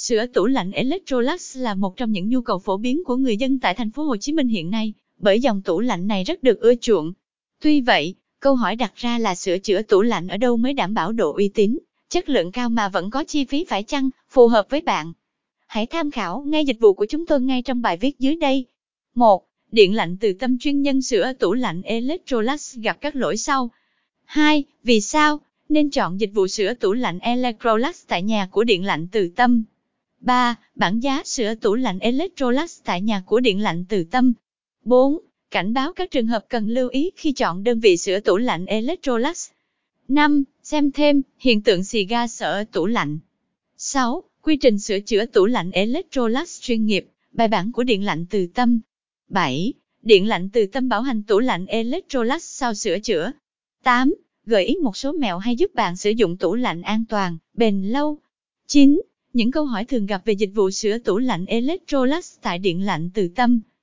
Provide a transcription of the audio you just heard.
sửa tủ lạnh Electrolux là một trong những nhu cầu phổ biến của người dân tại thành phố Hồ Chí Minh hiện nay, bởi dòng tủ lạnh này rất được ưa chuộng. Tuy vậy, câu hỏi đặt ra là sửa chữa tủ lạnh ở đâu mới đảm bảo độ uy tín, chất lượng cao mà vẫn có chi phí phải chăng, phù hợp với bạn. Hãy tham khảo ngay dịch vụ của chúng tôi ngay trong bài viết dưới đây. 1. Điện lạnh từ tâm chuyên nhân sửa tủ lạnh Electrolux gặp các lỗi sau. 2. Vì sao nên chọn dịch vụ sửa tủ lạnh Electrolux tại nhà của điện lạnh từ tâm? 3. Bảng giá sửa tủ lạnh Electrolux tại nhà của điện lạnh từ tâm. 4. Cảnh báo các trường hợp cần lưu ý khi chọn đơn vị sửa tủ lạnh Electrolux. 5. Xem thêm, hiện tượng xì ga sở tủ lạnh. 6. Quy trình sửa chữa tủ lạnh Electrolux chuyên nghiệp, bài bản của điện lạnh từ tâm. 7. Điện lạnh từ tâm bảo hành tủ lạnh Electrolux sau sửa chữa. 8. Gợi ý một số mẹo hay giúp bạn sử dụng tủ lạnh an toàn, bền lâu. 9. Những câu hỏi thường gặp về dịch vụ sửa tủ lạnh Electrolux tại điện lạnh từ tâm.